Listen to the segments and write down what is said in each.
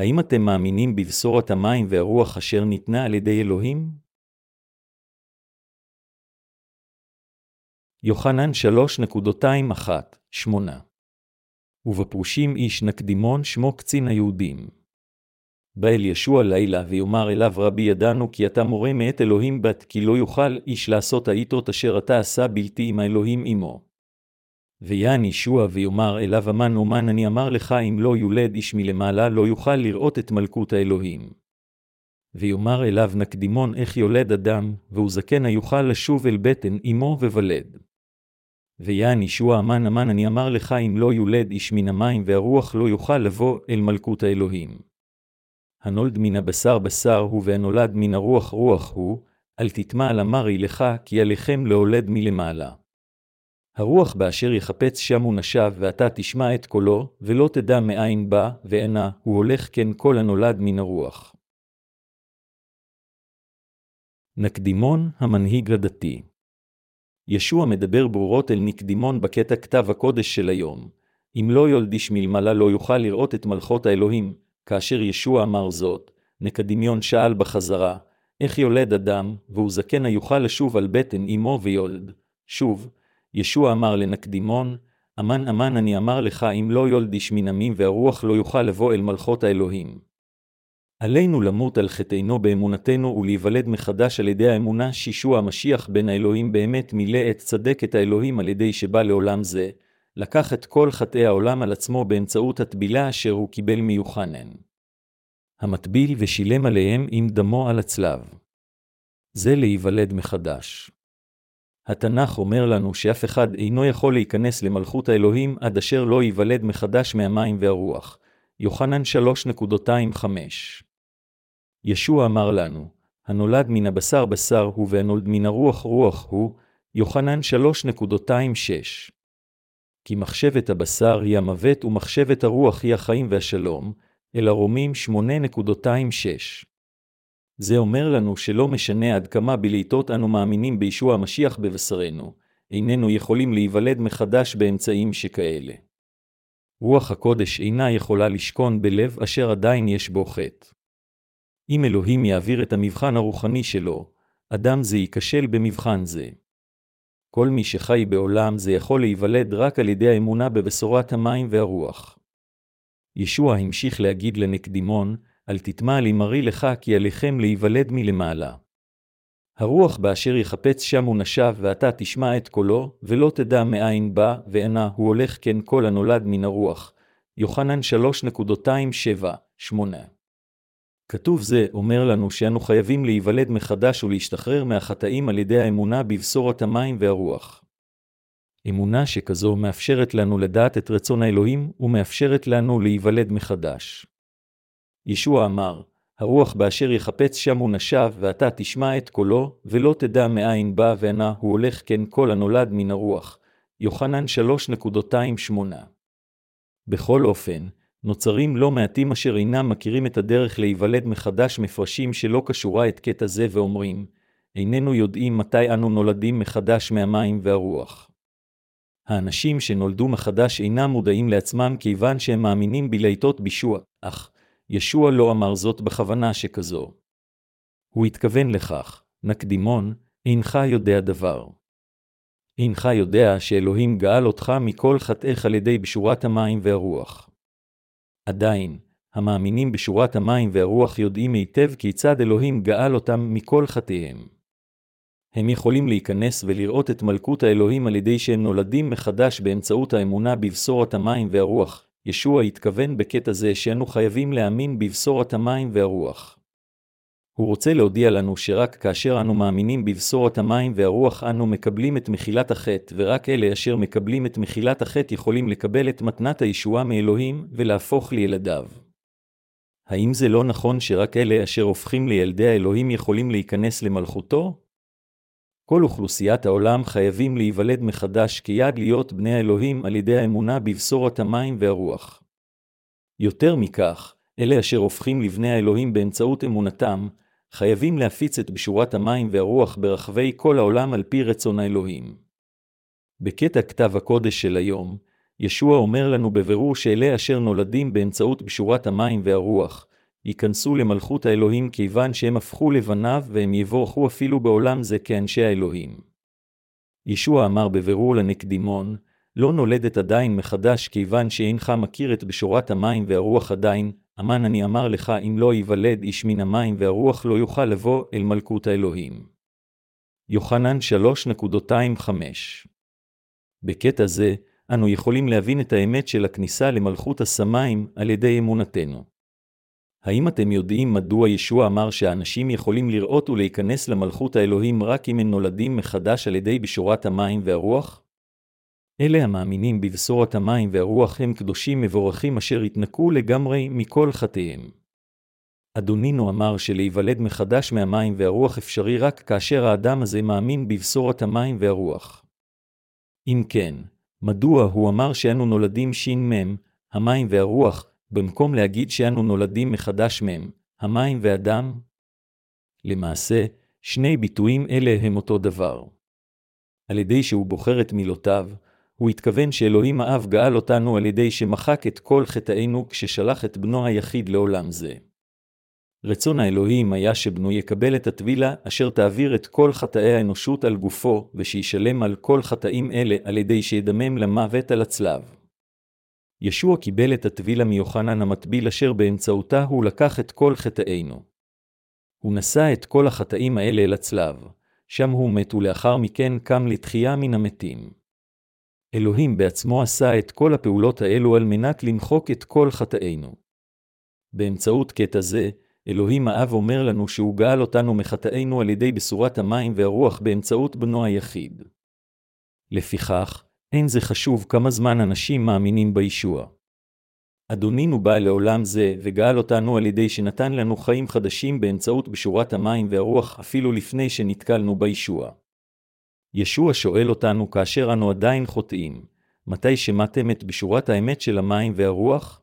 האם אתם מאמינים בבשורת המים והרוח אשר ניתנה על ידי אלוהים? יוחנן 3.21-8 ובפרושים איש נקדימון שמו קצין היהודים. בא אל ישוע לילה, ויאמר אליו רבי ידענו כי אתה מורה מאת אלוהים בת, כי לא יוכל איש לעשות העיתות אשר אתה עשה בלתי עם האלוהים עמו. ויען ישוע ויאמר אליו אמן אומן אני אמר לך אם לא יולד איש מלמעלה לא יוכל לראות את מלכות האלוהים. ויאמר אליו נקדימון איך יולד אדם, והוא זקן היוכל לשוב אל בטן אמו וולד. ויען ישוע אמן אמן אני אמר לך אם לא יולד איש מן המים והרוח לא יוכל לבוא אל מלכות האלוהים. הנולד מן הבשר בשר הוא והנולד מן הרוח רוח הוא, אל תטמע על אמרי לך כי עליכם להולד מלמעלה. הרוח באשר יחפץ שם הוא נשב, ואתה תשמע את קולו, ולא תדע מאין בא, ואינה, הוא הולך כן כל הנולד מן הרוח. נקדימון, המנהיג הדתי ישוע מדבר ברורות אל נקדימון בקטע כתב הקודש של היום. אם לא יולדיש מלמעלה לא יוכל לראות את מלכות האלוהים, כאשר ישוע אמר זאת, נקדימיון שאל בחזרה, איך יולד אדם, והוא זקן היוכל לשוב על בטן אמו ויולד. שוב, ישוע אמר לנקדימון, אמן אמן אני אמר לך אם לא יולדיש מן עמים והרוח לא יוכל לבוא אל מלכות האלוהים. עלינו למות על חטאינו באמונתנו ולהיוולד מחדש על ידי האמונה שישוע המשיח בן האלוהים באמת מילא את צדק את האלוהים על ידי שבא לעולם זה, לקח את כל חטאי העולם על עצמו באמצעות הטבילה אשר הוא קיבל מיוחנן. המטביל ושילם עליהם עם דמו על הצלב. זה להיוולד מחדש. התנ"ך אומר לנו שאף אחד אינו יכול להיכנס למלכות האלוהים עד אשר לא ייוולד מחדש מהמים והרוח. יוחנן 3.25 ישוע אמר לנו, הנולד מן הבשר בשר הוא והנולד מן הרוח רוח הוא, יוחנן 3.26 כי מחשבת הבשר היא המוות ומחשבת הרוח היא החיים והשלום, אלא רומים 8.26. זה אומר לנו שלא משנה עד כמה בלעיתות אנו מאמינים בישוע המשיח בבשרנו, איננו יכולים להיוולד מחדש באמצעים שכאלה. רוח הקודש אינה יכולה לשכון בלב אשר עדיין יש בו חטא. אם אלוהים יעביר את המבחן הרוחני שלו, אדם זה ייכשל במבחן זה. כל מי שחי בעולם זה יכול להיוולד רק על ידי האמונה בבשורת המים והרוח. ישוע המשיך להגיד לנקדימון, אל תטמע מרי לך כי עליכם להיוולד מלמעלה. הרוח באשר יחפץ שם הוא נשב, ואתה תשמע את קולו, ולא תדע מאין בא, ואינה הוא הולך כן כל הנולד מן הרוח. יוחנן 3.27-8 כתוב זה אומר לנו שאנו חייבים להיוולד מחדש ולהשתחרר מהחטאים על ידי האמונה בבשורת המים והרוח. אמונה שכזו מאפשרת לנו לדעת את רצון האלוהים ומאפשרת לנו להיוולד מחדש. ישוע אמר, הרוח באשר יחפץ שם הוא נשב, ואתה תשמע את קולו, ולא תדע מאין בא ואנה הוא הולך כן כל הנולד מן הרוח. יוחנן 3.28 בכל אופן, נוצרים לא מעטים אשר אינם מכירים את הדרך להיוולד מחדש מפרשים שלא קשורה את קטע זה ואומרים, איננו יודעים מתי אנו נולדים מחדש מהמים והרוח. האנשים שנולדו מחדש אינם מודעים לעצמם כיוון שהם מאמינים בלהיטות בישוע, אך ישוע לא אמר זאת בכוונה שכזו. הוא התכוון לכך, נקדימון, אינך יודע דבר. אינך יודע שאלוהים גאל אותך מכל חטאיך על ידי בשורת המים והרוח. עדיין, המאמינים בשורת המים והרוח יודעים היטב כיצד אלוהים גאל אותם מכל חטאיהם. הם יכולים להיכנס ולראות את מלכות האלוהים על ידי שהם נולדים מחדש באמצעות האמונה בבשורת המים והרוח, ישוע התכוון בקטע זה שאנו חייבים להאמין בבשורת המים והרוח. הוא רוצה להודיע לנו שרק כאשר אנו מאמינים בבשורת המים והרוח אנו מקבלים את מחילת החטא, ורק אלה אשר מקבלים את מחילת החטא יכולים לקבל את מתנת הישועה מאלוהים ולהפוך לילדיו. האם זה לא נכון שרק אלה אשר הופכים לילדי האלוהים יכולים להיכנס למלכותו? כל אוכלוסיית העולם חייבים להיוולד מחדש כיד להיות בני האלוהים על ידי האמונה בבשורת המים והרוח. יותר מכך, אלה אשר הופכים לבני האלוהים באמצעות אמונתם, חייבים להפיץ את בשורת המים והרוח ברחבי כל העולם על פי רצון האלוהים. בקטע כתב הקודש של היום, ישוע אומר לנו בבירור שאלה אשר נולדים באמצעות בשורת המים והרוח, ייכנסו למלכות האלוהים כיוון שהם הפכו לבניו והם יבורכו אפילו בעולם זה כאנשי האלוהים. ישוע אמר בבירור לנקדימון, לא נולדת עדיין מחדש כיוון שאינך מכיר את בשורת המים והרוח עדיין, אמן אני אמר לך אם לא ייוולד איש מן המים והרוח לא יוכל לבוא אל מלכות האלוהים. יוחנן 3.25 בקטע זה, אנו יכולים להבין את האמת של הכניסה למלכות השמיים על ידי אמונתנו. האם אתם יודעים מדוע ישוע אמר שהאנשים יכולים לראות ולהיכנס למלכות האלוהים רק אם הם נולדים מחדש על ידי בשורת המים והרוח? אלה המאמינים בבשורת המים והרוח הם קדושים מבורכים אשר התנקו לגמרי מכל חטאיהם. אדונינו אמר שלהיוולד מחדש מהמים והרוח אפשרי רק כאשר האדם הזה מאמין בבשורת המים והרוח. אם כן, מדוע הוא אמר שאנו נולדים ש"מ, המים והרוח, במקום להגיד שאנו נולדים מחדש מהם, המים והדם? למעשה, שני ביטויים אלה הם אותו דבר. על ידי שהוא בוחר את מילותיו, הוא התכוון שאלוהים האב גאל אותנו על ידי שמחק את כל חטאינו כששלח את בנו היחיד לעולם זה. רצון האלוהים היה שבנו יקבל את הטבילה אשר תעביר את כל חטאי האנושות על גופו, ושישלם על כל חטאים אלה על ידי שידמם למוות על הצלב. ישוע קיבל את הטבילה מיוחנן המטביל אשר באמצעותה הוא לקח את כל חטאינו. הוא נשא את כל החטאים האלה אל הצלב, שם הוא מת ולאחר מכן קם לתחייה מן המתים. אלוהים בעצמו עשה את כל הפעולות האלו על מנת למחוק את כל חטאינו. באמצעות קטע זה, אלוהים האב אומר לנו שהוא גאל אותנו מחטאינו על ידי בשורת המים והרוח באמצעות בנו היחיד. לפיכך, אין זה חשוב כמה זמן אנשים מאמינים בישוע. אדונינו בא לעולם זה, וגאל אותנו על ידי שנתן לנו חיים חדשים באמצעות בשורת המים והרוח אפילו לפני שנתקלנו בישוע. ישוע שואל אותנו כאשר אנו עדיין חוטאים, מתי שמעתם את בשורת האמת של המים והרוח?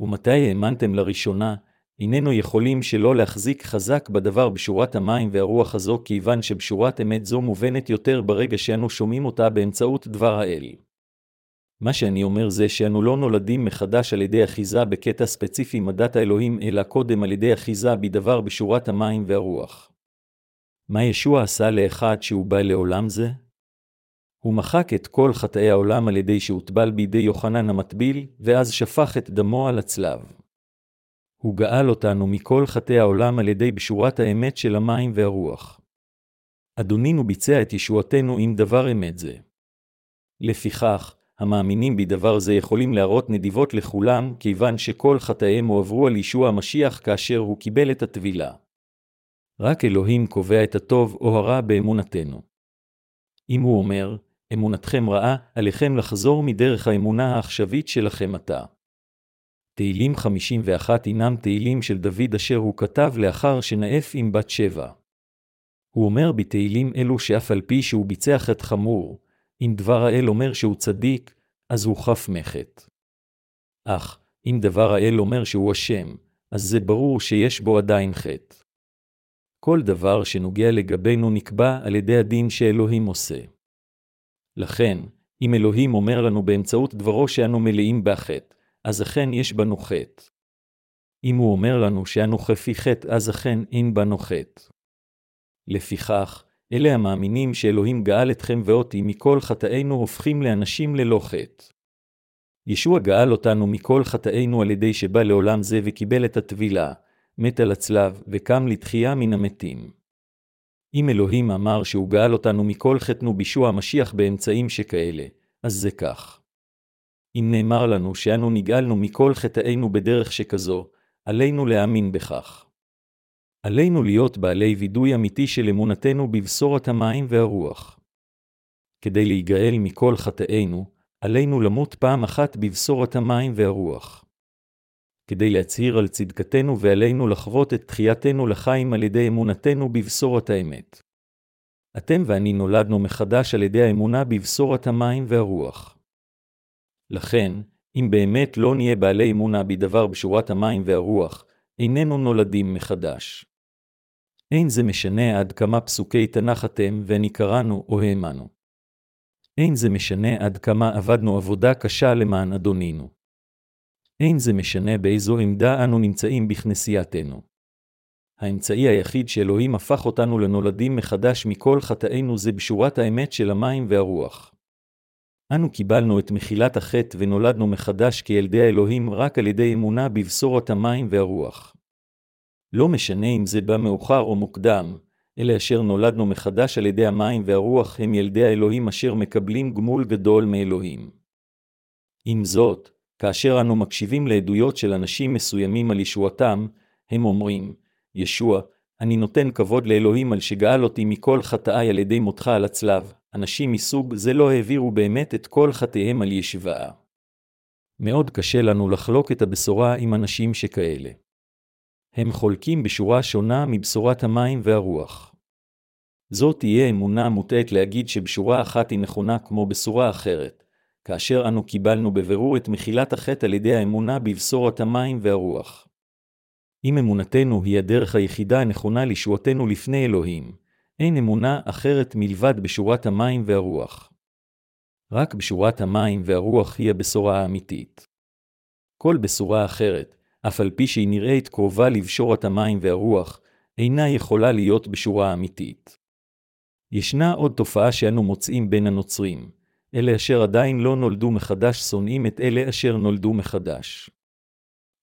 ומתי האמנתם לראשונה, איננו יכולים שלא להחזיק חזק בדבר בשורת המים והרוח הזו, כיוון שבשורת אמת זו מובנת יותר ברגע שאנו שומעים אותה באמצעות דבר האל. מה שאני אומר זה שאנו לא נולדים מחדש על ידי אחיזה בקטע ספציפי מדת האלוהים, אלא קודם על ידי אחיזה בדבר בשורת המים והרוח. מה ישוע עשה לאחד שהוא בא לעולם זה? הוא מחק את כל חטאי העולם על ידי שהוטבל בידי יוחנן המטביל, ואז שפך את דמו על הצלב. הוא גאל אותנו מכל חטאי העולם על ידי בשורת האמת של המים והרוח. אדונינו ביצע את ישועתנו עם דבר אמת זה. לפיכך, המאמינים בדבר זה יכולים להראות נדיבות לכולם, כיוון שכל חטאיהם הועברו על ישוע המשיח כאשר הוא קיבל את הטבילה. רק אלוהים קובע את הטוב או הרע באמונתנו. אם הוא אומר, אמונתכם רעה, עליכם לחזור מדרך האמונה העכשווית שלכם עתה. תהילים 51 הינם תהילים של דוד אשר הוא כתב לאחר שנאף עם בת שבע. הוא אומר בתהילים אלו שאף על פי שהוא ביצע חטא חמור, אם דבר האל אומר שהוא צדיק, אז הוא חף מחטא. אך, אם דבר האל אומר שהוא אשם, אז זה ברור שיש בו עדיין חטא. כל דבר שנוגע לגבינו נקבע על ידי הדין שאלוהים עושה. לכן, אם אלוהים אומר לנו באמצעות דברו שאנו מלאים בחטא, אז אכן יש בנו חטא. אם הוא אומר לנו שאנו חפי חטא, אז אכן אין בנו חטא. לפיכך, אלה המאמינים שאלוהים גאל אתכם ואותי מכל חטאינו הופכים לאנשים ללא חטא. ישוע גאל אותנו מכל חטאינו על ידי שבא לעולם זה וקיבל את הטבילה, מת על הצלב וקם לתחייה מן המתים. אם אלוהים אמר שהוא גאל אותנו מכל חטאנו בישוע המשיח באמצעים שכאלה, אז זה כך. אם נאמר לנו שאנו נגאלנו מכל חטאינו בדרך שכזו, עלינו להאמין בכך. עלינו להיות בעלי וידוי אמיתי של אמונתנו בבשורת המים והרוח. כדי להיגאל מכל חטאינו, עלינו למות פעם אחת בבשורת המים והרוח. כדי להצהיר על צדקתנו ועלינו לחוות את תחייתנו לחיים על ידי אמונתנו בבשורת האמת. אתם ואני נולדנו מחדש על ידי האמונה בבשורת המים והרוח. לכן, אם באמת לא נהיה בעלי אמונה בדבר בשורת המים והרוח, איננו נולדים מחדש. אין זה משנה עד כמה פסוקי תנ"ך אתם ואני קראנו או האמנו. אין זה משנה עד כמה עבדנו עבודה קשה למען אדונינו. אין זה משנה באיזו עמדה אנו נמצאים בכנסייתנו. האמצעי היחיד שאלוהים הפך אותנו לנולדים מחדש מכל חטאינו זה בשורת האמת של המים והרוח. אנו קיבלנו את מחילת החטא ונולדנו מחדש כילדי האלוהים רק על ידי אמונה בבשורת המים והרוח. לא משנה אם זה בא מאוחר או מוקדם, אלה אשר נולדנו מחדש על ידי המים והרוח הם ילדי האלוהים אשר מקבלים גמול גדול מאלוהים. עם זאת, כאשר אנו מקשיבים לעדויות של אנשים מסוימים על ישועתם, הם אומרים, ישוע, אני נותן כבוד לאלוהים על שגאל אותי מכל חטאי על ידי מותך על הצלב, אנשים מסוג זה לא העבירו באמת את כל חטאיהם על ישבעה. מאוד קשה לנו לחלוק את הבשורה עם אנשים שכאלה. הם חולקים בשורה שונה מבשורת המים והרוח. זאת תהיה אמונה מוטעית להגיד שבשורה אחת היא נכונה כמו בשורה אחרת, כאשר אנו קיבלנו בבירור את מחילת החטא על ידי האמונה בבשורת המים והרוח. אם אמונתנו היא הדרך היחידה הנכונה לישועתנו לפני אלוהים, אין אמונה אחרת מלבד בשורת המים והרוח. רק בשורת המים והרוח היא הבשורה האמיתית. כל בשורה אחרת, אף על פי שהיא נראית קרובה לבשורת המים והרוח, אינה יכולה להיות בשורה אמיתית. ישנה עוד תופעה שאנו מוצאים בין הנוצרים, אלה אשר עדיין לא נולדו מחדש שונאים את אלה אשר נולדו מחדש.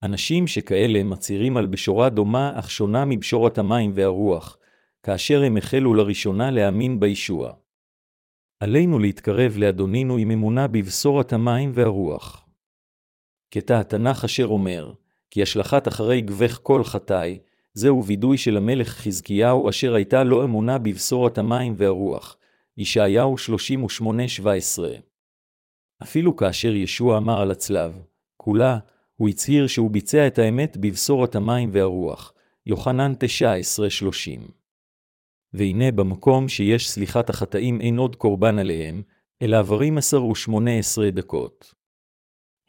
אנשים שכאלה מצהירים על בשורה דומה אך שונה מבשורת המים והרוח, כאשר הם החלו לראשונה להאמין בישוע. עלינו להתקרב לאדונינו עם אמונה בבשורת המים והרוח. קטע התנ"ך אשר אומר, כי השלכת אחרי גבך כל חטאי, זהו וידוי של המלך חזקיהו אשר הייתה לו אמונה בבשורת המים והרוח. ישעיהו 38-17 אפילו כאשר ישוע אמר על הצלב, כולה, הוא הצהיר שהוא ביצע את האמת בבשורת המים והרוח. יוחנן 19-30 והנה במקום שיש סליחת החטאים אין עוד קורבן עליהם, אלא עברים עשר ושמונה עשרה דקות.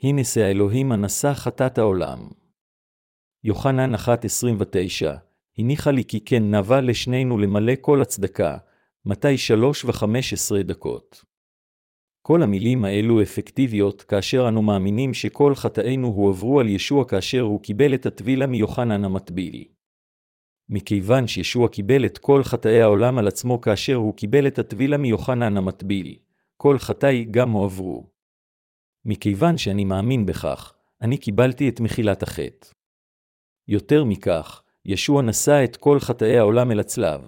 הנה שא האלוהים הנשא חטאת העולם. יוחנן 1.29 הניחה לי כי כן נבע לשנינו למלא כל הצדקה, מתי שלוש וחמש עשרה דקות. כל המילים האלו אפקטיביות כאשר אנו מאמינים שכל חטאינו הועברו על ישוע כאשר הוא קיבל את הטבילה מיוחנן המטביל. מכיוון שישוע קיבל את כל חטאי העולם על עצמו כאשר הוא קיבל את הטבילה מיוחנן המטביל, כל חטאי גם הועברו. מכיוון שאני מאמין בכך, אני קיבלתי את מחילת החטא. יותר מכך, ישוע נשא את כל חטאי העולם אל הצלב,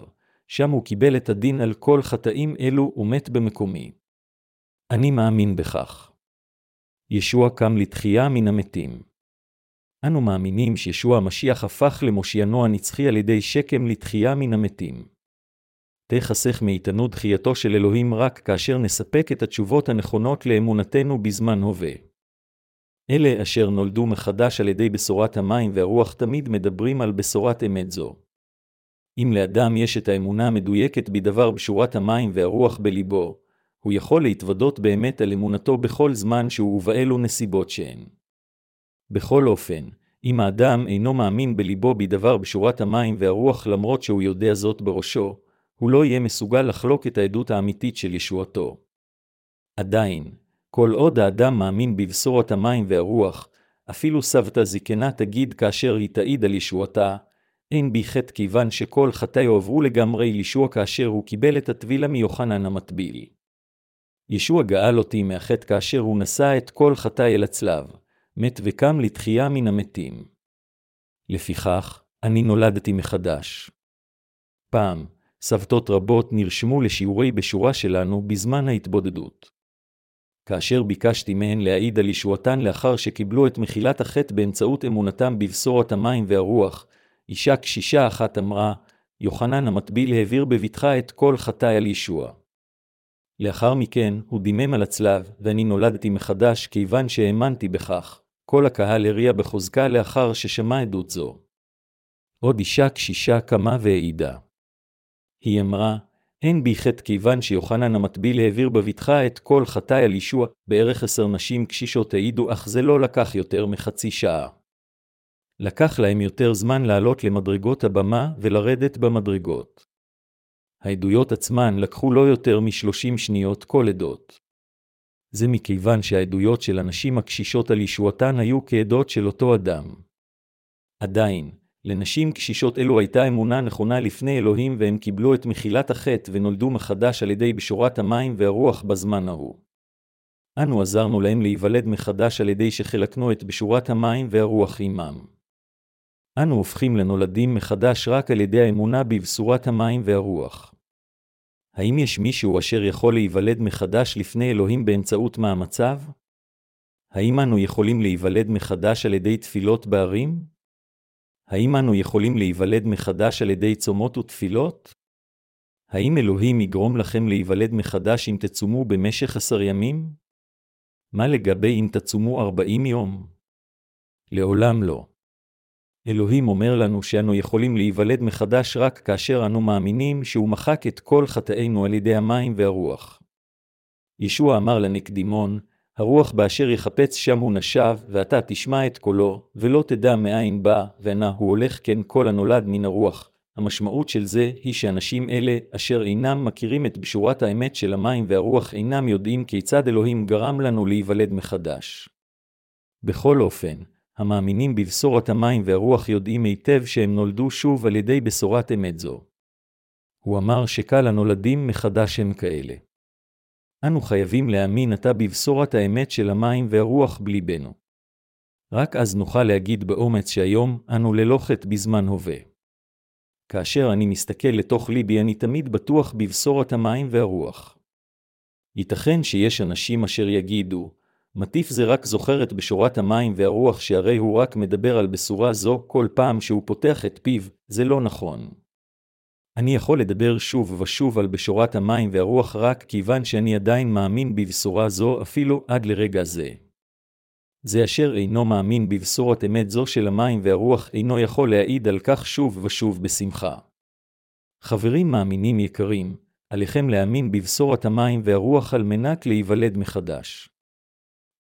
שם הוא קיבל את הדין על כל חטאים אלו ומת במקומי. אני מאמין בכך. ישוע קם לתחייה מן המתים. אנו מאמינים שישוע המשיח הפך למושיינו הנצחי על ידי שקם לתחייה מן המתים. תחסך מאיתנו דחייתו של אלוהים רק כאשר נספק את התשובות הנכונות לאמונתנו בזמן הווה. אלה אשר נולדו מחדש על ידי בשורת המים והרוח תמיד מדברים על בשורת אמת זו. אם לאדם יש את האמונה המדויקת בדבר בשורת המים והרוח בליבו, הוא יכול להתוודות באמת על אמונתו בכל זמן שהוא ובאלו נסיבות שהן. בכל אופן, אם האדם אינו מאמין בליבו בדבר בשורת המים והרוח למרות שהוא יודע זאת בראשו, הוא לא יהיה מסוגל לחלוק את העדות האמיתית של ישועתו. עדיין, כל עוד האדם מאמין בבשורת המים והרוח, אפילו סבתא זקנה תגיד כאשר היא תעיד על ישועתה, אין בי חטא כיוון שכל חטאי הועברו לגמרי לישוע כאשר הוא קיבל את הטבילה מיוחנן המטביל. ישוע גאל אותי מהחטא כאשר הוא נשא את כל חטאי אל הצלב, מת וקם לתחייה מן המתים. לפיכך, אני נולדתי מחדש. פעם, סבתות רבות נרשמו לשיעורי בשורה שלנו בזמן ההתבודדות. כאשר ביקשתי מהן להעיד על ישועתן לאחר שקיבלו את מחילת החטא באמצעות אמונתם בבשורת המים והרוח, אישה קשישה אחת אמרה, יוחנן המטביל העביר בבטחה את כל חטאי על ישוע. לאחר מכן, הוא דימם על הצלב, ואני נולדתי מחדש כיוון שהאמנתי בכך. כל הקהל הריע בחוזקה לאחר ששמע עדות זו. עוד אישה קשישה קמה והעידה. היא אמרה, אין בי חטא כיוון שיוחנן המטביל העביר בבטחה את כל חטאי על ישוע, בערך עשר נשים קשישות העידו, אך זה לא לקח יותר מחצי שעה. לקח להם יותר זמן לעלות למדרגות הבמה ולרדת במדרגות. העדויות עצמן לקחו לא יותר משלושים שניות כל עדות. זה מכיוון שהעדויות של הנשים הקשישות על ישועתן היו כעדות של אותו אדם. עדיין, לנשים קשישות אלו הייתה אמונה נכונה לפני אלוהים והם קיבלו את מחילת החטא ונולדו מחדש על ידי בשורת המים והרוח בזמן ההוא. אנו עזרנו להם להיוולד מחדש על ידי שחלקנו את בשורת המים והרוח עמם. אנו הופכים לנולדים מחדש רק על ידי האמונה בבשורת המים והרוח. האם יש מישהו אשר יכול להיוולד מחדש לפני אלוהים באמצעות מאמציו? האם אנו יכולים להיוולד מחדש על ידי תפילות בערים? האם אנו יכולים להיוולד מחדש על ידי צומות ותפילות? האם אלוהים יגרום לכם להיוולד מחדש אם תצומו במשך עשר ימים? מה לגבי אם תצומו ארבעים יום? לעולם לא. אלוהים אומר לנו שאנו יכולים להיוולד מחדש רק כאשר אנו מאמינים שהוא מחק את כל חטאינו על ידי המים והרוח. ישוע אמר לנקדימון, הרוח באשר יחפץ שם הוא נשב, ואתה תשמע את קולו, ולא תדע מאין בא, ואנה הוא הולך כן כל הנולד מן הרוח. המשמעות של זה היא שאנשים אלה, אשר אינם מכירים את בשורת האמת של המים והרוח, אינם יודעים כיצד אלוהים גרם לנו להיוולד מחדש. בכל אופן, המאמינים בבשורת המים והרוח יודעים היטב שהם נולדו שוב על ידי בשורת אמת זו. הוא אמר שקל הנולדים מחדש הם כאלה. אנו חייבים להאמין עתה בבשורת האמת של המים והרוח בליבנו. רק אז נוכל להגיד באומץ שהיום אנו ללא חטא בזמן הווה. כאשר אני מסתכל לתוך ליבי אני תמיד בטוח בבשורת המים והרוח. ייתכן שיש אנשים אשר יגידו, מטיף זה רק זוכר את בשורת המים והרוח שהרי הוא רק מדבר על בשורה זו כל פעם שהוא פותח את פיו, זה לא נכון. אני יכול לדבר שוב ושוב על בשורת המים והרוח רק כיוון שאני עדיין מאמין בבשורה זו אפילו עד לרגע זה. זה אשר אינו מאמין בבשורת אמת זו של המים והרוח אינו יכול להעיד על כך שוב ושוב בשמחה. חברים מאמינים יקרים, עליכם להאמין בבשורת המים והרוח על מנת להיוולד מחדש.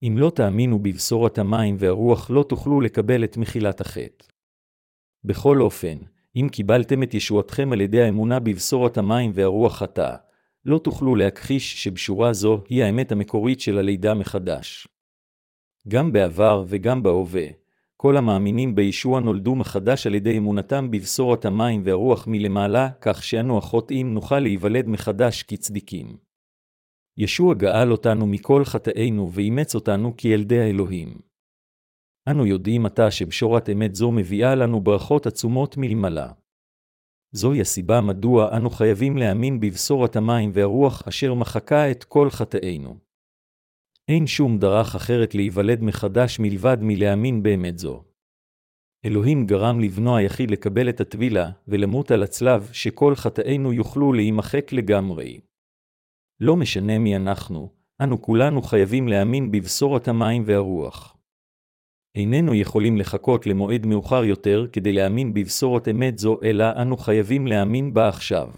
אם לא תאמינו בבשורת המים והרוח לא תוכלו לקבל את מחילת החטא. בכל אופן, אם קיבלתם את ישועתכם על ידי האמונה בבשורת המים והרוח חטא, לא תוכלו להכחיש שבשורה זו היא האמת המקורית של הלידה מחדש. גם בעבר וגם בהווה, כל המאמינים בישוע נולדו מחדש על ידי אמונתם בבשורת המים והרוח מלמעלה, כך שאנו החוטאים נוכל להיוולד מחדש כצדיקים. ישוע גאל אותנו מכל חטאינו ואימץ אותנו כילדי האלוהים. אנו יודעים עתה שבשורת אמת זו מביאה לנו ברכות עצומות מלמעלה. זוהי הסיבה מדוע אנו חייבים להאמין בבשורת המים והרוח אשר מחקה את כל חטאינו. אין שום דרך אחרת להיוולד מחדש מלבד מלהאמין באמת זו. אלוהים גרם לבנו היחיד לקבל את הטבילה ולמות על הצלב, שכל חטאינו יוכלו להימחק לגמרי. לא משנה מי אנחנו, אנו כולנו חייבים להאמין בבשורת המים והרוח. איננו יכולים לחכות למועד מאוחר יותר כדי להאמין בבשורת אמת זו, אלא אנו חייבים להאמין בה עכשיו.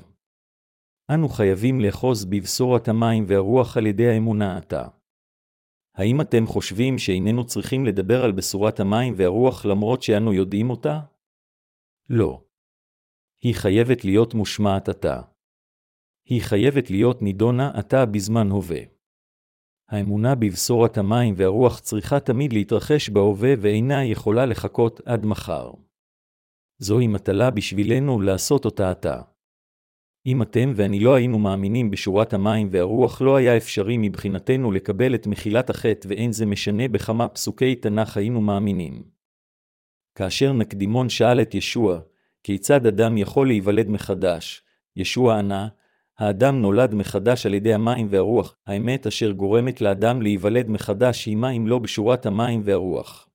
אנו חייבים לאחוז בבשורת המים והרוח על ידי האמונה עתה. האם אתם חושבים שאיננו צריכים לדבר על בשורת המים והרוח למרות שאנו יודעים אותה? לא. היא חייבת להיות מושמעת עתה. היא חייבת להיות נידונה עתה בזמן הווה. האמונה בבשורת המים והרוח צריכה תמיד להתרחש בהווה ואינה יכולה לחכות עד מחר. זוהי מטלה בשבילנו לעשות אותה עתה. אם אתם ואני לא היינו מאמינים בשורת המים והרוח, לא היה אפשרי מבחינתנו לקבל את מחילת החטא, ואין זה משנה בכמה פסוקי תנ"ך היינו מאמינים. כאשר נקדימון שאל את ישוע, כיצד אדם יכול להיוולד מחדש, ישוע ענה, האדם נולד מחדש על ידי המים והרוח, האמת אשר גורמת לאדם להיוולד מחדש היא מים לא בשורת המים והרוח.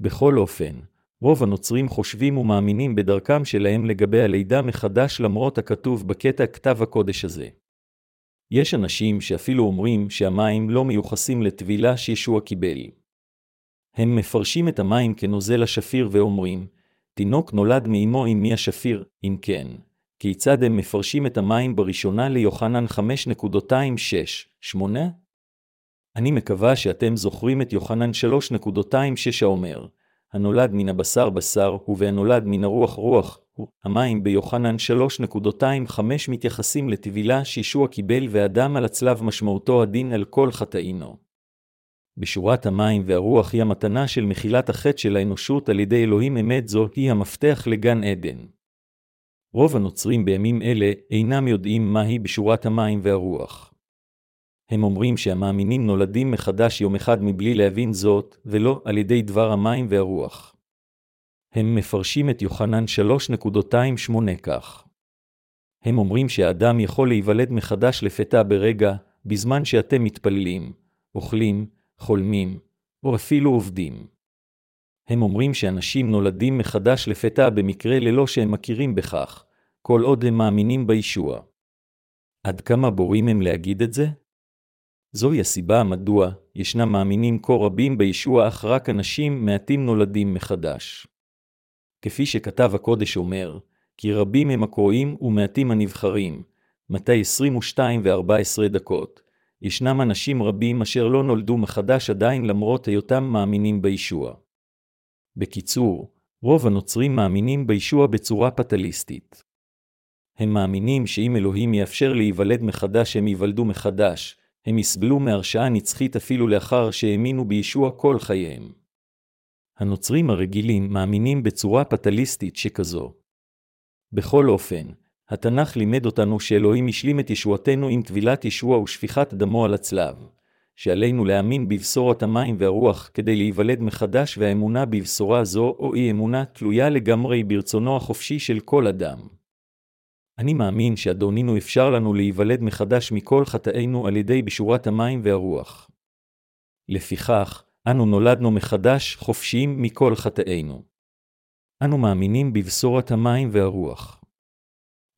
בכל אופן, רוב הנוצרים חושבים ומאמינים בדרכם שלהם לגבי הלידה מחדש למרות הכתוב בקטע כתב הקודש הזה. יש אנשים שאפילו אומרים שהמים לא מיוחסים לטבילה שישוע קיבל. הם מפרשים את המים כנוזל השפיר ואומרים, תינוק נולד מאמו עם מי השפיר, אם כן, כיצד הם מפרשים את המים בראשונה ליוחנן 5.26-8? אני מקווה שאתם זוכרים את יוחנן 3.26 האומר, הנולד מן הבשר בשר הוא והנולד מן הרוח רוח. המים ביוחנן 3.25 מתייחסים לטבילה שישוע קיבל ואדם על הצלב משמעותו הדין על כל חטאינו. בשורת המים והרוח היא המתנה של מחילת החטא של האנושות על ידי אלוהים אמת זו היא המפתח לגן עדן. רוב הנוצרים בימים אלה אינם יודעים מהי בשורת המים והרוח. הם אומרים שהמאמינים נולדים מחדש יום אחד מבלי להבין זאת, ולא על ידי דבר המים והרוח. הם מפרשים את יוחנן 3.28 כך. הם אומרים שהאדם יכול להיוולד מחדש לפתע ברגע, בזמן שאתם מתפללים, אוכלים, חולמים, או אפילו עובדים. הם אומרים שאנשים נולדים מחדש לפתע במקרה ללא שהם מכירים בכך, כל עוד הם מאמינים בישוע. עד כמה בורים הם להגיד את זה? זוהי הסיבה מדוע ישנם מאמינים כה רבים בישוע אך רק אנשים מעטים נולדים מחדש. כפי שכתב הקודש אומר, כי רבים הם הקרואים ומעטים הנבחרים, מתי 22 ו-14 דקות, ישנם אנשים רבים אשר לא נולדו מחדש עדיין למרות היותם מאמינים בישוע. בקיצור, רוב הנוצרים מאמינים בישוע בצורה פטליסטית. הם מאמינים שאם אלוהים יאפשר להיוולד מחדש הם ייוולדו מחדש, הם יסבלו מהרשעה נצחית אפילו לאחר שהאמינו בישוע כל חייהם. הנוצרים הרגילים מאמינים בצורה פטליסטית שכזו. בכל אופן, התנ"ך לימד אותנו שאלוהים השלים את ישועתנו עם טבילת ישוע ושפיכת דמו על הצלב, שעלינו להאמין בבשורת המים והרוח כדי להיוולד מחדש והאמונה בבשורה זו או אי אמונה תלויה לגמרי ברצונו החופשי של כל אדם. אני מאמין שאדונינו אפשר לנו להיוולד מחדש מכל חטאינו על ידי בשורת המים והרוח. לפיכך, אנו נולדנו מחדש חופשיים מכל חטאינו. אנו מאמינים בבשורת המים והרוח.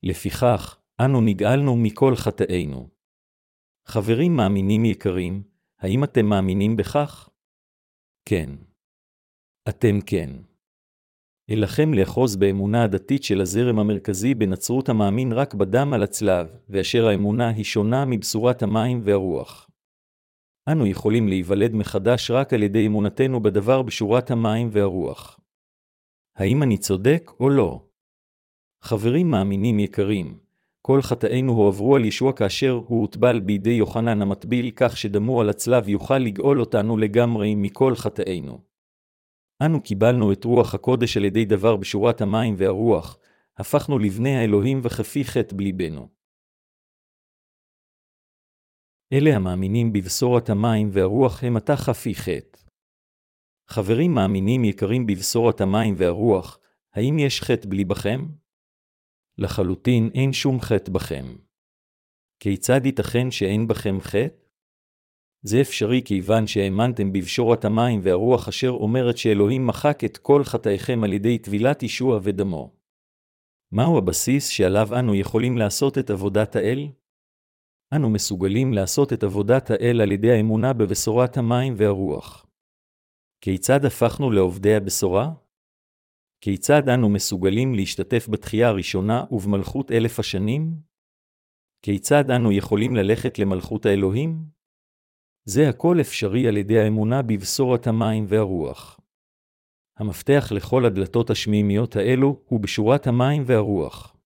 לפיכך, אנו נגאלנו מכל חטאינו. חברים מאמינים יקרים, האם אתם מאמינים בכך? כן. אתם כן. אלחם לאחוז באמונה הדתית של הזרם המרכזי בנצרות המאמין רק בדם על הצלב, ואשר האמונה היא שונה מבשורת המים והרוח. אנו יכולים להיוולד מחדש רק על ידי אמונתנו בדבר בשורת המים והרוח. האם אני צודק או לא? חברים מאמינים יקרים, כל חטאינו הועברו על ישוע כאשר הוא הוטבל בידי יוחנן המטביל כך שדמו על הצלב יוכל לגאול אותנו לגמרי מכל חטאינו. אנו קיבלנו את רוח הקודש על ידי דבר בשורת המים והרוח, הפכנו לבני האלוהים וכפי חטא בליבנו. אלה המאמינים בבשורת המים והרוח הם עתה חפי חטא. חברים מאמינים יקרים בבשורת המים והרוח, האם יש חטא בליבכם? לחלוטין אין שום חטא בכם. כיצד ייתכן שאין בכם חטא? זה אפשרי כיוון שהאמנתם בבשורת המים והרוח אשר אומרת שאלוהים מחק את כל חטאיכם על ידי טבילת ישוע ודמו. מהו הבסיס שעליו אנו יכולים לעשות את עבודת האל? אנו מסוגלים לעשות את עבודת האל על ידי האמונה בבשורת המים והרוח. כיצד הפכנו לעובדי הבשורה? כיצד אנו מסוגלים להשתתף בתחייה הראשונה ובמלכות אלף השנים? כיצד אנו יכולים ללכת למלכות האלוהים? זה הכל אפשרי על ידי האמונה בבשורת המים והרוח. המפתח לכל הדלתות השמימיות האלו הוא בשורת המים והרוח.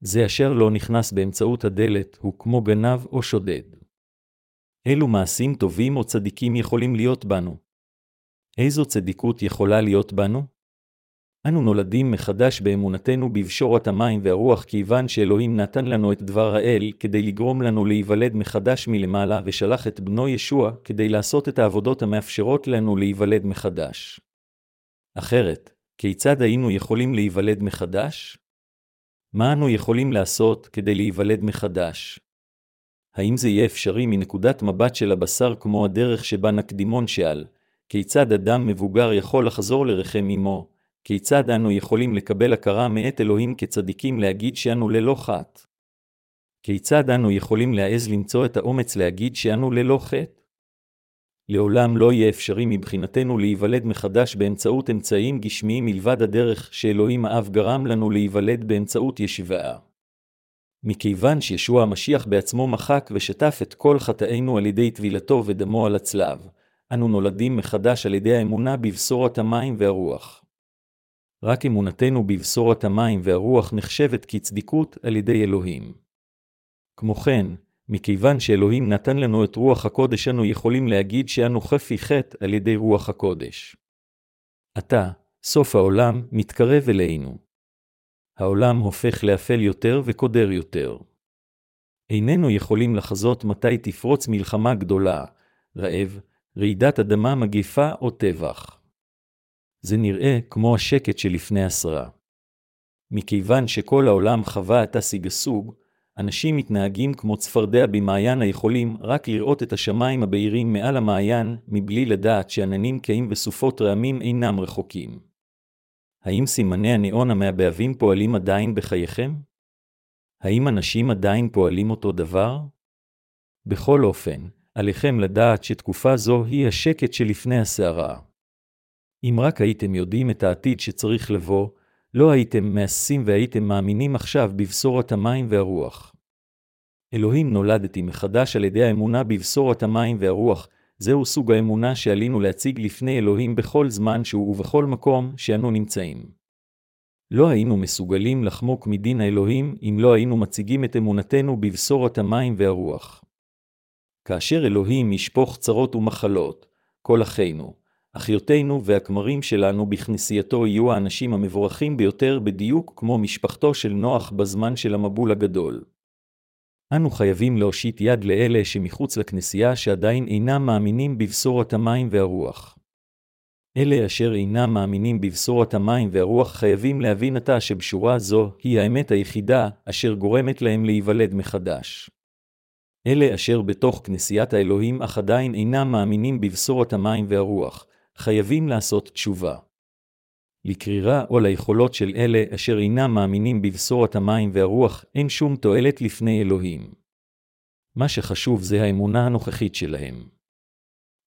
זה אשר לא נכנס באמצעות הדלת הוא כמו גנב או שודד. אילו מעשים טובים או צדיקים יכולים להיות בנו? איזו צדיקות יכולה להיות בנו? אנו נולדים מחדש באמונתנו בבשורת המים והרוח כיוון שאלוהים נתן לנו את דבר האל כדי לגרום לנו להיוולד מחדש מלמעלה ושלח את בנו ישוע כדי לעשות את העבודות המאפשרות לנו להיוולד מחדש. אחרת, כיצד היינו יכולים להיוולד מחדש? מה אנו יכולים לעשות כדי להיוולד מחדש? האם זה יהיה אפשרי מנקודת מבט של הבשר כמו הדרך שבה נקדימון שאל, כיצד אדם מבוגר יכול לחזור לרחם אמו, כיצד אנו יכולים לקבל הכרה מאת אלוהים כצדיקים להגיד שאנו ללא חטא? כיצד אנו יכולים להעז למצוא את האומץ להגיד שאנו ללא חטא? לעולם לא יהיה אפשרי מבחינתנו להיוולד מחדש באמצעות אמצעים גשמיים מלבד הדרך שאלוהים האב גרם לנו להיוולד באמצעות ישיבה. מכיוון שישוע המשיח בעצמו מחק ושטף את כל חטאינו על ידי טבילתו ודמו על הצלב, אנו נולדים מחדש על ידי האמונה בבשורת המים והרוח. רק אמונתנו בבשורת המים והרוח נחשבת כצדיקות על ידי אלוהים. כמו כן, מכיוון שאלוהים נתן לנו את רוח הקודש, אנו יכולים להגיד שאנו חפי חטא על ידי רוח הקודש. עתה, סוף העולם מתקרב אלינו. העולם הופך לאפל יותר וקודר יותר. איננו יכולים לחזות מתי תפרוץ מלחמה גדולה, רעב, רעידת אדמה מגיפה או טבח. זה נראה כמו השקט שלפני עשרה. מכיוון שכל העולם חווה את הסוג, אנשים מתנהגים כמו צפרדע במעיין היכולים רק לראות את השמיים הבהירים מעל המעיין, מבלי לדעת שעננים קהים וסופות רעמים אינם רחוקים. האם סימני הניאון המעבהבים פועלים עדיין בחייכם? האם אנשים עדיין פועלים אותו דבר? בכל אופן, עליכם לדעת שתקופה זו היא השקט שלפני הסערה. אם רק הייתם יודעים את העתיד שצריך לבוא, לא הייתם מהססים והייתם מאמינים עכשיו בבשורת המים והרוח. אלוהים נולדתי מחדש על ידי האמונה בבשורת המים והרוח, זהו סוג האמונה שעלינו להציג לפני אלוהים בכל זמן שהוא ובכל מקום שאנו נמצאים. לא היינו מסוגלים לחמוק מדין האלוהים אם לא היינו מציגים את אמונתנו בבשורת המים והרוח. כאשר אלוהים ישפוך צרות ומחלות, כל אחינו, אחיותינו והכמרים שלנו בכנסייתו יהיו האנשים המבורכים ביותר בדיוק כמו משפחתו של נוח בזמן של המבול הגדול. אנו חייבים להושיט יד לאלה שמחוץ לכנסייה שעדיין אינם מאמינים בבשורת המים והרוח. אלה אשר אינם מאמינים בבשורת המים והרוח חייבים להבין עתה שבשורה זו היא האמת היחידה אשר גורמת להם להיוולד מחדש. אלה אשר בתוך כנסיית האלוהים אך עדיין אינם מאמינים בבשורת המים והרוח, חייבים לעשות תשובה. לקרירה או ליכולות של אלה אשר אינם מאמינים בבשורת המים והרוח אין שום תועלת לפני אלוהים. מה שחשוב זה האמונה הנוכחית שלהם.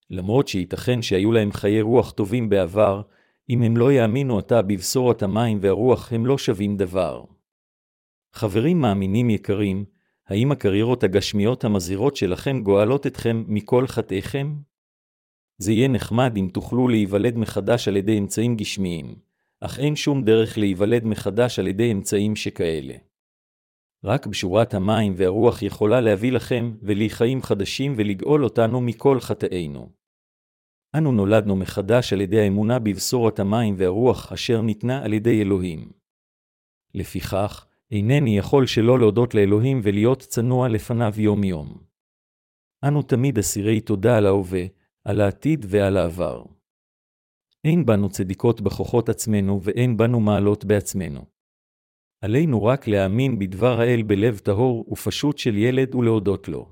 למרות שייתכן שהיו להם חיי רוח טובים בעבר, אם הם לא יאמינו עתה בבשורת המים והרוח, הם לא שווים דבר. חברים מאמינים יקרים, האם הקריירות הגשמיות המזהירות שלכם גואלות אתכם מכל חטאיכם? זה יהיה נחמד אם תוכלו להיוולד מחדש על ידי אמצעים גשמיים, אך אין שום דרך להיוולד מחדש על ידי אמצעים שכאלה. רק בשורת המים והרוח יכולה להביא לכם ולי חיים חדשים ולגאול אותנו מכל חטאינו. אנו נולדנו מחדש על ידי האמונה בבשורת המים והרוח אשר ניתנה על ידי אלוהים. לפיכך, אינני יכול שלא להודות לאלוהים ולהיות צנוע לפניו יום-יום. אנו תמיד אסירי תודה על ההווה, על העתיד ועל העבר. אין בנו צדיקות בכוחות עצמנו ואין בנו מעלות בעצמנו. עלינו רק להאמין בדבר האל בלב טהור ופשוט של ילד ולהודות לו.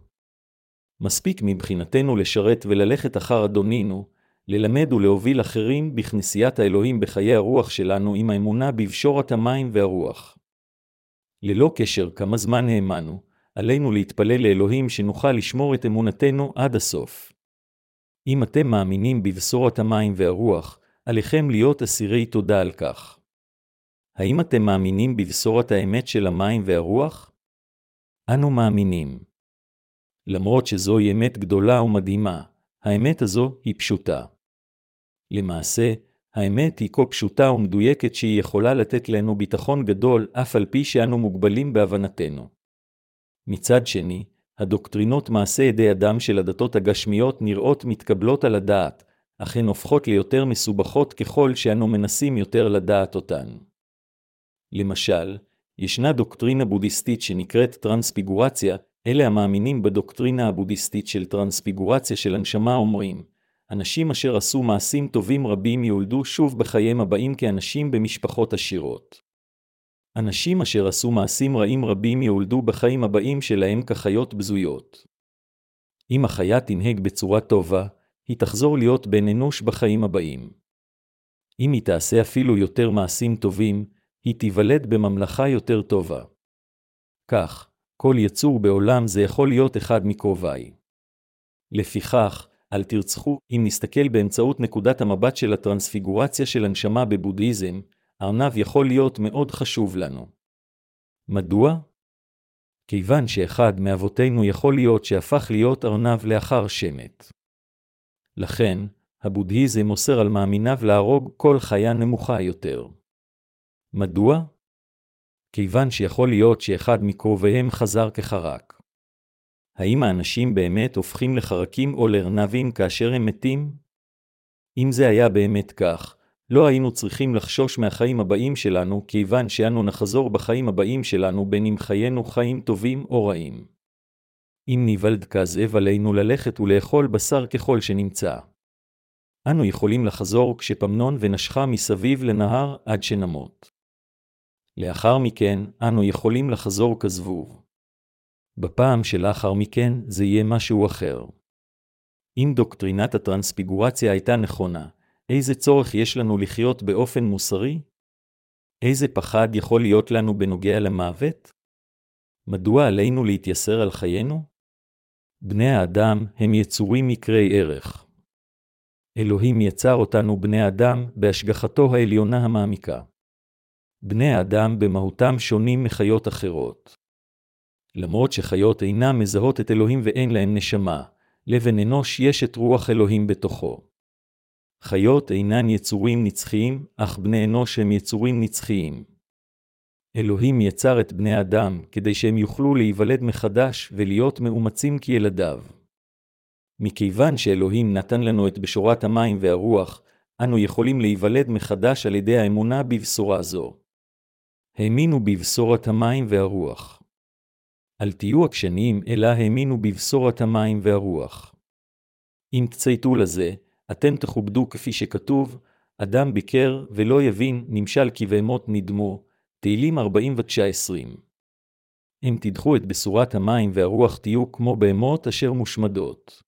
מספיק מבחינתנו לשרת וללכת אחר אדונינו, ללמד ולהוביל אחרים בכנסיית האלוהים בחיי הרוח שלנו עם האמונה בבשורת המים והרוח. ללא קשר כמה זמן האמנו, עלינו להתפלל לאלוהים שנוכל לשמור את אמונתנו עד הסוף. אם אתם מאמינים בבשורת המים והרוח, עליכם להיות אסירי תודה על כך. האם אתם מאמינים בבשורת האמת של המים והרוח? אנו מאמינים. למרות שזוהי אמת גדולה ומדהימה, האמת הזו היא פשוטה. למעשה, האמת היא כה פשוטה ומדויקת שהיא יכולה לתת לנו ביטחון גדול, אף על פי שאנו מוגבלים בהבנתנו. מצד שני, הדוקטרינות מעשה ידי אדם של הדתות הגשמיות נראות מתקבלות על הדעת, אך הן הופכות ליותר מסובכות ככל שאנו מנסים יותר לדעת אותן. למשל, ישנה דוקטרינה בודהיסטית שנקראת טרנספיגורציה, אלה המאמינים בדוקטרינה הבודהיסטית של טרנספיגורציה של הנשמה אומרים, אנשים אשר עשו מעשים טובים רבים יולדו שוב בחייהם הבאים כאנשים במשפחות עשירות. אנשים אשר עשו מעשים רעים רבים יולדו בחיים הבאים שלהם כחיות בזויות. אם החיה תנהג בצורה טובה, היא תחזור להיות בן אנוש בחיים הבאים. אם היא תעשה אפילו יותר מעשים טובים, היא תיוולד בממלכה יותר טובה. כך, כל יצור בעולם זה יכול להיות אחד מקרוביי. לפיכך, אל תרצחו, אם נסתכל באמצעות נקודת המבט של הטרנספיגורציה של הנשמה בבודהיזם, ארנב יכול להיות מאוד חשוב לנו. מדוע? כיוון שאחד מאבותינו יכול להיות שהפך להיות ארנב לאחר שמת. לכן, הבודהיזם אוסר על מאמיניו להרוג כל חיה נמוכה יותר. מדוע? כיוון שיכול להיות שאחד מקרוביהם חזר כחרק. האם האנשים באמת הופכים לחרקים או לארנבים כאשר הם מתים? אם זה היה באמת כך, לא היינו צריכים לחשוש מהחיים הבאים שלנו, כיוון שאנו נחזור בחיים הבאים שלנו בין אם חיינו חיים טובים או רעים. אם ניוולד כזאב עלינו ללכת ולאכול בשר ככל שנמצא. אנו יכולים לחזור כשפמנון ונשכה מסביב לנהר עד שנמות. לאחר מכן, אנו יכולים לחזור כזבוב. בפעם שלאחר מכן, זה יהיה משהו אחר. אם דוקטרינת הטרנספיגורציה הייתה נכונה, איזה צורך יש לנו לחיות באופן מוסרי? איזה פחד יכול להיות לנו בנוגע למוות? מדוע עלינו להתייסר על חיינו? בני האדם הם יצורים מקרי ערך. אלוהים יצר אותנו בני אדם בהשגחתו העליונה המעמיקה. בני האדם במהותם שונים מחיות אחרות. למרות שחיות אינן מזהות את אלוהים ואין להן נשמה, לבן אנוש יש את רוח אלוהים בתוכו. חיות אינן יצורים נצחיים, אך בני אנוש הם יצורים נצחיים. אלוהים יצר את בני אדם כדי שהם יוכלו להיוולד מחדש ולהיות מאומצים כילדיו. מכיוון שאלוהים נתן לנו את בשורת המים והרוח, אנו יכולים להיוולד מחדש על ידי האמונה בבשורה זו. האמינו בבשורת המים והרוח. אל תהיו עקשנים, אלא האמינו בבשורת המים והרוח. אם תצייתו לזה, אתם תכובדו כפי שכתוב, אדם ביקר ולא יבין, נמשל כי בהמות נדמו, תהילים 49-20. אם תדחו את בשורת המים והרוח תהיו כמו בהמות אשר מושמדות.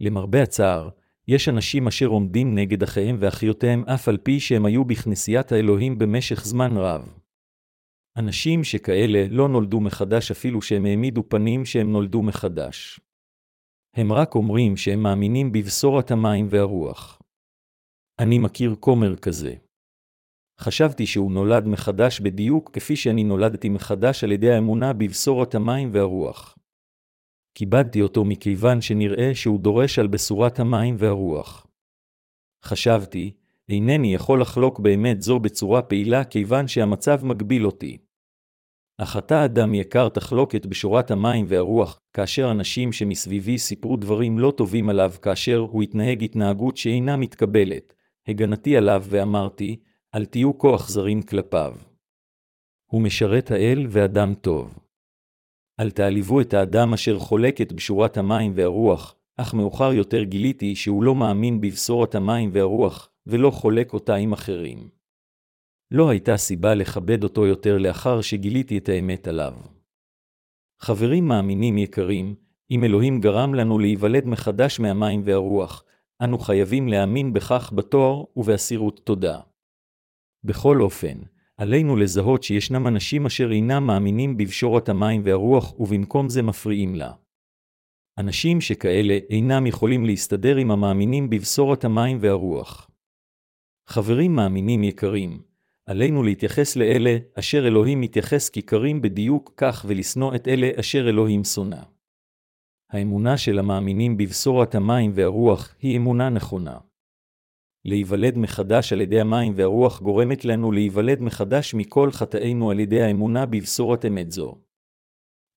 למרבה הצער, יש אנשים אשר עומדים נגד אחיהם ואחיותיהם אף על פי שהם היו בכנסיית האלוהים במשך זמן רב. אנשים שכאלה לא נולדו מחדש אפילו שהם העמידו פנים שהם נולדו מחדש. הם רק אומרים שהם מאמינים בבשורת המים והרוח. אני מכיר כומר כזה. חשבתי שהוא נולד מחדש בדיוק כפי שאני נולדתי מחדש על ידי האמונה בבשורת המים והרוח. כיבדתי אותו מכיוון שנראה שהוא דורש על בשורת המים והרוח. חשבתי, אינני יכול לחלוק באמת זו בצורה פעילה כיוון שהמצב מגביל אותי. אך אתה אדם יקר תחלוק את בשורת המים והרוח, כאשר אנשים שמסביבי סיפרו דברים לא טובים עליו כאשר הוא התנהג התנהגות שאינה מתקבלת. הגנתי עליו ואמרתי, אל תהיו כה אכזרים כלפיו. הוא משרת האל ואדם טוב. אל תעליבו את האדם אשר חולק את בשורת המים והרוח, אך מאוחר יותר גיליתי שהוא לא מאמין בבשורת המים והרוח, ולא חולק אותה עם אחרים. לא הייתה סיבה לכבד אותו יותר לאחר שגיליתי את האמת עליו. חברים מאמינים יקרים, אם אלוהים גרם לנו להיוולד מחדש מהמים והרוח, אנו חייבים להאמין בכך בתואר ובאסירות תודה. בכל אופן, עלינו לזהות שישנם אנשים אשר אינם מאמינים בבשורת המים והרוח ובמקום זה מפריעים לה. אנשים שכאלה אינם יכולים להסתדר עם המאמינים בבשורת המים והרוח. חברים מאמינים יקרים, עלינו להתייחס לאלה אשר אלוהים מתייחס כיכרים בדיוק כך ולשנוא את אלה אשר אלוהים שונא. האמונה של המאמינים בבשורת המים והרוח היא אמונה נכונה. להיוולד מחדש על ידי המים והרוח גורמת לנו להיוולד מחדש מכל חטאינו על ידי האמונה בבשורת אמת זו.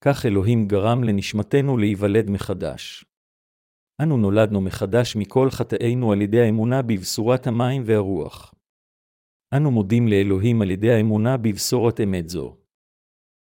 כך אלוהים גרם לנשמתנו להיוולד מחדש. אנו נולדנו מחדש מכל חטאינו על ידי האמונה בבשורת המים והרוח. אנו מודים לאלוהים על ידי האמונה בבשורת אמת זו.